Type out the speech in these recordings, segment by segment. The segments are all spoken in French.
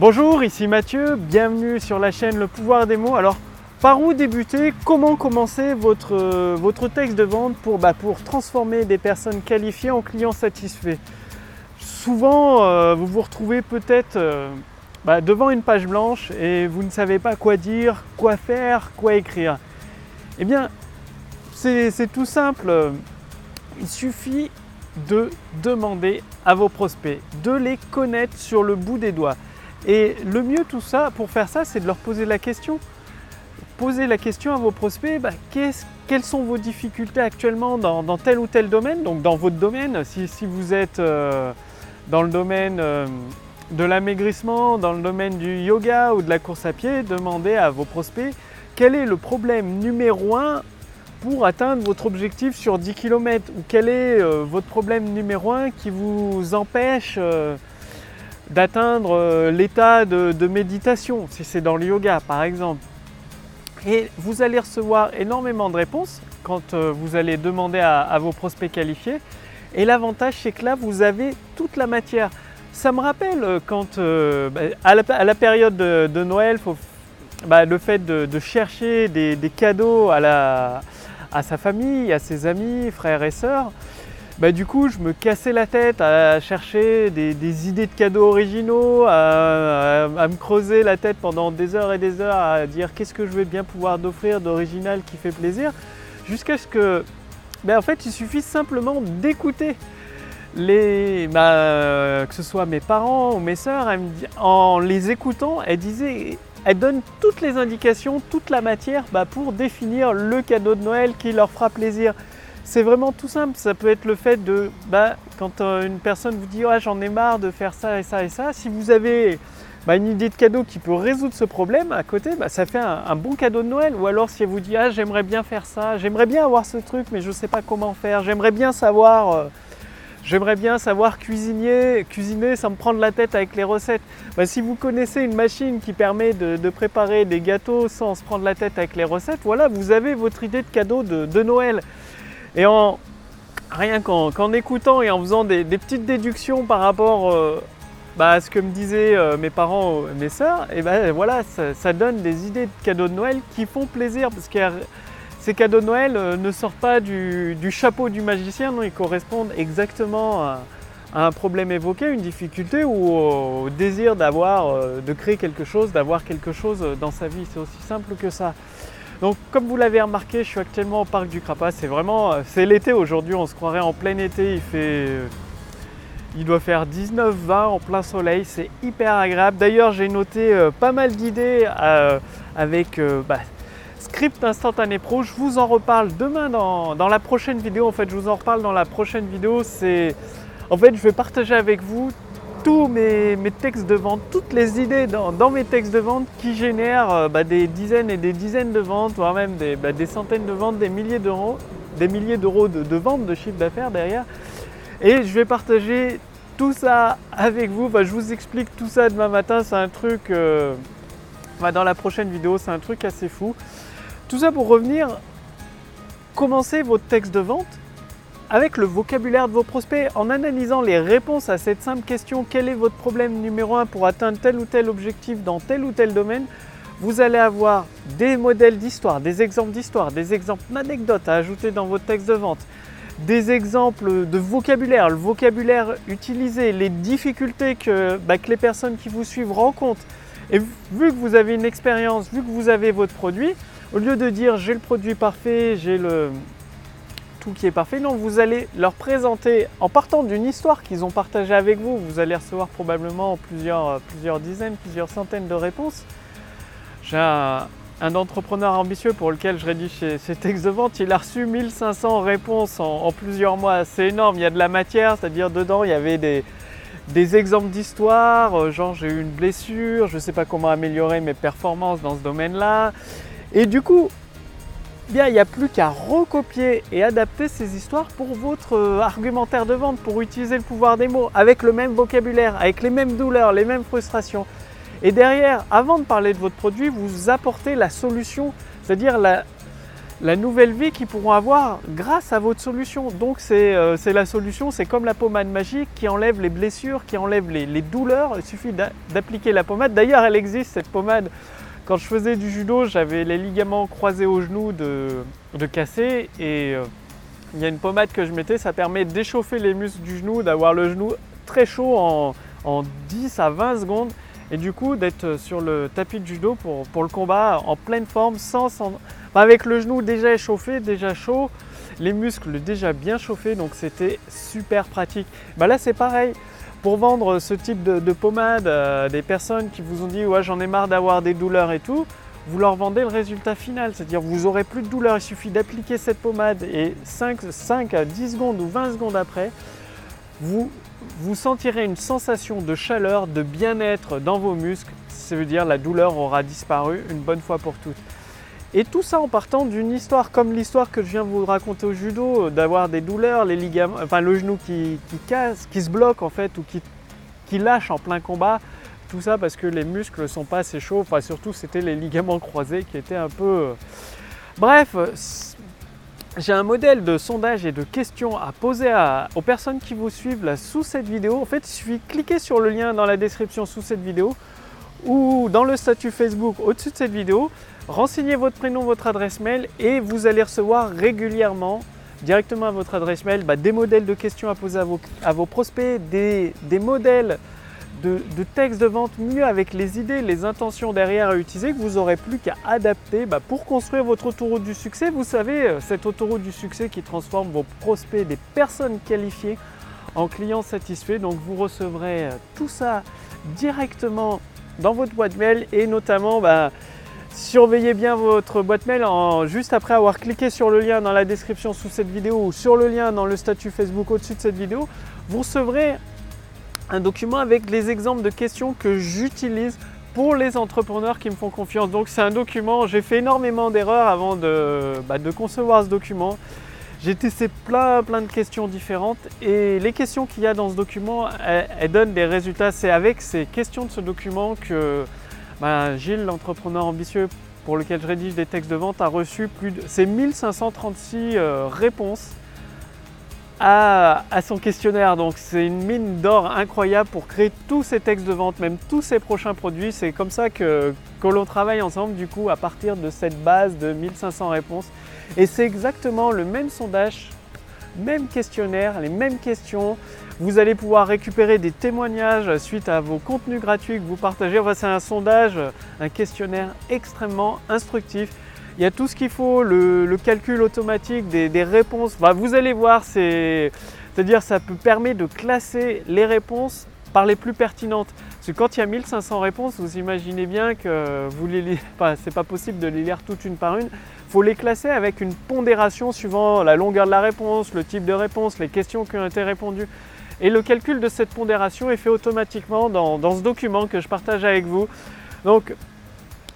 Bonjour, ici Mathieu, bienvenue sur la chaîne Le pouvoir des mots. Alors, par où débuter? Comment commencer votre, votre texte de vente pour, bah, pour transformer des personnes qualifiées en clients satisfaits? Souvent, euh, vous vous retrouvez peut-être euh, bah, devant une page blanche et vous ne savez pas quoi dire, quoi faire, quoi écrire. Eh bien, c'est tout simple. Il suffit de demander à vos prospects, de les connaître sur le bout des doigts. Et le mieux tout ça, pour faire ça, c'est de leur poser la question. Posez la question à vos prospects, bah, quelles sont vos difficultés actuellement dans, tel ou tel domaine? Donc dans votre domaine, si, vous êtes euh, dans le domaine euh, de l'amaigrissement, dans le domaine du yoga ou de la course à pied, demandez à vos prospects quel est le problème numéro un pour atteindre votre objectif sur 10 km ou quel est euh, votre problème numéro un qui vous empêche d'atteindre euh, l'état de, méditation, si c'est dans le yoga par exemple. Et vous allez recevoir énormément de réponses quand euh, vous allez demander à, vos prospects qualifiés. Et l'avantage, c'est que là, vous avez toute la matière. Ça me rappelle euh, quand, bah, à, la, période de, Noël, bah, le fait de, chercher des, cadeaux à, à sa famille, à ses amis, frères et sœurs. Bah, du coup, je me cassais la tête à chercher des, idées de cadeaux originaux, à, me creuser la tête pendant des heures et des heures à dire qu'est-ce que je vais bien pouvoir d'offrir d'original qui fait plaisir, jusqu'à ce que, ben, en fait, il suffit simplement d'écouter les, bah, que ce soit mes parents ou mes sœurs, en les écoutant, elles disaient, elles donnent toutes les indications, toute la matière bah, pour définir le cadeau de Noël qui leur fera plaisir. C'est vraiment tout simple. Ça peut être le fait de, bah, quand euh, une personne vous dit j'en ai marre de faire ça et ça et ça, si vous avez bah, une idée de cadeau qui peut résoudre ce problème à côté, bah, ça fait un, bon cadeau de Noël. Ou alors si elle vous dit ah j'aimerais bien faire ça, j'aimerais bien avoir ce truc mais je ne sais pas comment faire, j'aimerais bien savoir. Euh, j'aimerais bien savoir cuisiner, cuisiner sans me prendre la tête avec les recettes. si vous connaissez une machine qui permet de, préparer des gâteaux sans se prendre la tête avec les recettes, voilà, vous avez votre idée de cadeau de Noël. Et en rien qu'en écoutant et en faisant des, petites déductions par rapport euh, bah, à ce que me disaient euh, mes parents, mes sœurs, et ben voilà, ça, donne des idées de cadeaux de Noël qui font plaisir parce que ces cadeaux de Noël euh, ne sortent pas du, chapeau du magicien, ils correspondent exactement à, un problème évoqué, une difficulté ou au désir d'avoir, de créer quelque chose, d'avoir quelque chose dans sa vie. C'est aussi simple que ça. Donc comme vous l'avez remarqué, je suis actuellement au parc du Crapas. C'est vraiment, euh, c'est l'été aujourd'hui, on se croirait en plein été. Il fait, euh, il doit faire 19-20 en plein soleil, c'est hyper agréable. D'ailleurs, j'ai noté euh, pas mal d'idées avec bah, Script Instantané Pro. Je vous en reparle demain dans, dans, la prochaine vidéo. En fait, je vous en reparle dans la prochaine vidéo. C'est, en fait, je vais partager avec vous tous mes, textes de vente, toutes les idées dans, mes textes de vente qui génèrent euh, bah, des dizaines et des dizaines de ventes, voire même des, bah, centaines de ventes, des milliers d'euros, des milliers d'euros de, ventes de chiffre d'affaires derrière. Et je vais partager tout ça avec vous. Je vous explique tout ça demain matin. C'est un truc, euh, dans la prochaine vidéo, c'est un truc assez fou. Tout ça pour revenir, commencer votre texte de vente avec le vocabulaire de vos prospects, en analysant les réponses à cette simple question quel est votre problème numéro un pour atteindre tel ou tel objectif dans tel ou tel domaine, vous allez avoir des modèles d'histoire, des exemples d'histoire, des exemples d'anecdotes à ajouter dans votre texte de vente, des exemples de vocabulaire, le vocabulaire utilisé, les difficultés que, bah, les personnes qui vous suivent rencontrent. Et vu que vous avez une expérience, vu que vous avez votre produit, au lieu de dire j'ai le produit parfait, j'ai le, tout qui est parfait. Non, vous allez leur présenter, en partant d'une histoire qu'ils ont partagée avec vous, vous allez recevoir probablement plusieurs, euh, dizaines, plusieurs centaines de réponses. J'ai un, entrepreneur ambitieux pour lequel je rédige ces, textes de vente, il a reçu 1500 réponses en, plusieurs mois. C'est énorme, il y a de la matière, c'est-à-dire dedans il y avait des, des exemples d'histoire, euh, genre j'ai eu une blessure, je ne sais pas comment améliorer mes performances dans ce domaine-là. Et du coup, bien il n'y a plus qu'à recopier et adapter ces histoires pour votre euh, argumentaire de vente, pour utiliser le pouvoir des mots, avec le même vocabulaire, avec les mêmes douleurs, les mêmes frustrations. Et derrière, avant de parler de votre produit, vous apportez la solution, c'est-à-dire la nouvelle vie qu'ils pourront avoir grâce à votre solution. Donc c'est euh, la solution, c'est comme la pommade magique qui enlève les blessures, qui enlève les, douleurs. Il suffit d'appliquer la pommade. D'ailleurs, elle existe cette pommade. Quand je faisais du judo, j'avais les ligaments croisés au genou de, de casser et euh, il y a une pommade que je mettais, ça permet d'échauffer les muscles du genou, d'avoir le genou très chaud en, en 10 à 20 secondes et du coup d'être sur le tapis de judo pour, le combat en pleine forme sans, sans avec le genou déjà échauffé, déjà chaud, les muscles déjà bien chauffés, donc c'était super pratique. Bah là c'est pareil. Pour vendre ce type de, pommade à des personnes qui vous ont dit ouais j'en ai marre d'avoir des douleurs et tout, vous leur vendez le résultat final, c'est-à-dire vous aurez plus de douleur, il suffit d'appliquer cette pommade et 5, 5 à 10 secondes ou 20 secondes après, vous, vous sentirez une sensation de chaleur, de bien-être dans vos muscles, ça veut dire la douleur aura disparu une bonne fois pour toutes. Et tout ça en partant d'une histoire comme l'histoire que je viens de vous raconter au judo, euh, d'avoir des douleurs, les ligaments, enfin le genou qui, casse, qui se bloque en fait, ou qui, qui lâche en plein combat. Tout ça parce que les muscles ne sont pas assez chauds, enfin surtout c'était les ligaments croisés qui étaient un peu... Euh, bref, j'ai un modèle de sondage et de questions à poser aux personnes qui vous suivent là sous cette vidéo. En fait, il suffit de cliquer sur le lien dans la description sous cette vidéo ou dans le statut Facebook au-dessus de cette vidéo. Renseignez votre prénom, votre adresse mail et vous allez recevoir régulièrement directement à votre adresse mail bah, des modèles de questions à poser à vos, prospects, des, modèles de, de, textes de vente mieux avec les idées, les intentions derrière à utiliser que vous n'aurez plus qu'à adapter bah, pour construire votre autoroute du succès. Vous savez, euh, cette autoroute du succès qui transforme vos prospects, des personnes qualifiées en clients satisfaits. Donc vous recevrez euh, tout ça directement dans votre boîte mail et notamment bah, Surveillez bien votre boîte mail en, juste après avoir cliqué sur le lien dans la description sous cette vidéo ou sur le lien dans le statut Facebook au-dessus de cette vidéo. Vous recevrez un document avec les exemples de questions que j'utilise pour les entrepreneurs qui me font confiance. Donc c'est un document, j'ai fait énormément d'erreurs avant de, bah, concevoir ce document. J'ai testé plein, plein de questions différentes et les questions qu'il y a dans ce document, elles donnent des résultats. C'est avec ces questions de ce document que bah, Gilles, l'entrepreneur ambitieux pour lequel je rédige des textes de vente, a reçu plus de 1536 euh, réponses à, son questionnaire. Donc c'est une mine d'or incroyable pour créer tous ces textes de vente, même tous ces prochains produits. C'est comme ça que, que l'on travaille ensemble du coup à partir de cette base de 1500 réponses. Et c'est exactement le même sondage, même questionnaire, les mêmes questions, vous allez pouvoir récupérer des témoignages suite à vos contenus gratuits que vous partagez. c'est un sondage, un questionnaire extrêmement instructif. Il y a tout ce qu'il faut, le, calcul automatique des, réponses. vous allez voir, c'est-à-dire ça peut permettre de classer les réponses par les plus pertinentes. Parce que quand il y a 1500 réponses, vous imaginez bien que vous les c'est pas possible de les lire toutes une par une. Il faut les classer avec une pondération suivant la longueur de la réponse, le type de réponse, les questions qui ont été répondues. Et le calcul de cette pondération est fait automatiquement dans, ce document que je partage avec vous. Donc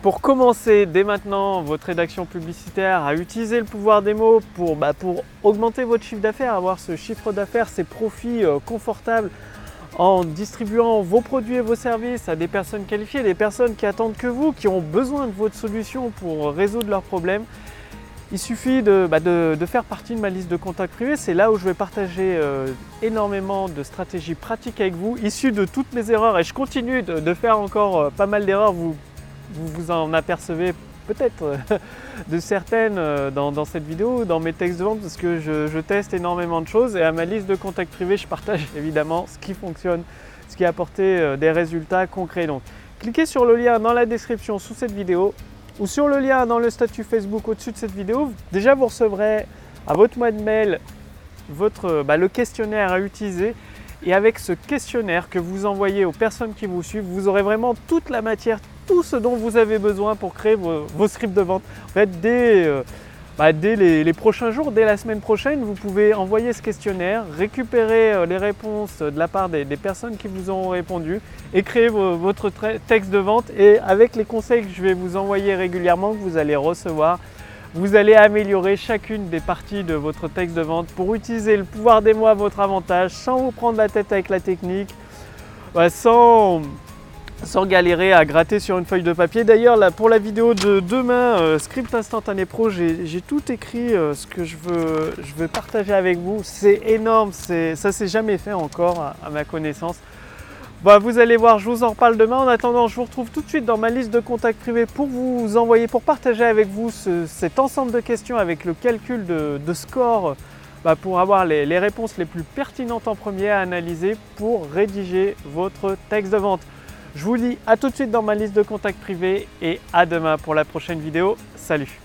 pour commencer dès maintenant votre rédaction publicitaire à utiliser le pouvoir des mots pour, bah, pour augmenter votre chiffre d'affaires, avoir ce chiffre d'affaires, ces profits euh, confortables en distribuant vos produits et vos services à des personnes qualifiées, des personnes qui attendent que vous, qui ont besoin de votre solution pour résoudre leurs problèmes, il suffit bah, de, faire partie de ma liste de contacts privés. C'est là où je vais partager euh, énormément de stratégies pratiques avec vous, issues de toutes mes erreurs. Et je continue de, faire encore euh, pas mal d'erreurs. Vous, vous, en apercevez peut-être euh, de certaines dans, cette vidéo, dans mes textes de vente, parce que je, teste énormément de choses. Et à ma liste de contacts privés, je partage évidemment ce qui fonctionne, ce qui a apporté des résultats concrets. Donc, cliquez sur le lien dans la description sous cette vidéo ou sur le lien dans le statut Facebook au-dessus de cette vidéo, déjà vous recevrez à votre de mail votre, bah, le questionnaire à utiliser. Et avec ce questionnaire que vous envoyez aux personnes qui vous suivent, vous aurez vraiment toute la matière, tout ce dont vous avez besoin pour créer vos, scripts de vente. En fait, dès, euh, bah, les, prochains jours, dès la semaine prochaine, vous pouvez envoyer ce questionnaire, récupérer euh, les réponses de la part des, personnes qui vous ont répondu et créer votre texte de vente. Et avec les conseils que je vais vous envoyer régulièrement, que vous allez recevoir, vous allez améliorer chacune des parties de votre texte de vente pour utiliser le pouvoir des mots à votre avantage sans vous prendre la tête avec la technique, sans sans galérer à gratter sur une feuille de papier. D'ailleurs, pour la vidéo de demain, euh, Script Instantané Pro, j'ai tout écrit euh, ce que je veux, partager avec vous. C'est énorme, ça s'est jamais fait encore à, ma connaissance. Bah, vous allez voir, je vous en reparle demain. En attendant, je vous retrouve tout de suite dans ma liste de contacts privés pour vous envoyer, pour partager avec vous cet ensemble de questions avec le calcul de, score bah, pour avoir les réponses les plus pertinentes en premier à analyser pour rédiger votre texte de vente. Je vous dis à tout de suite dans ma liste de contacts privés et à demain pour la prochaine vidéo. Salut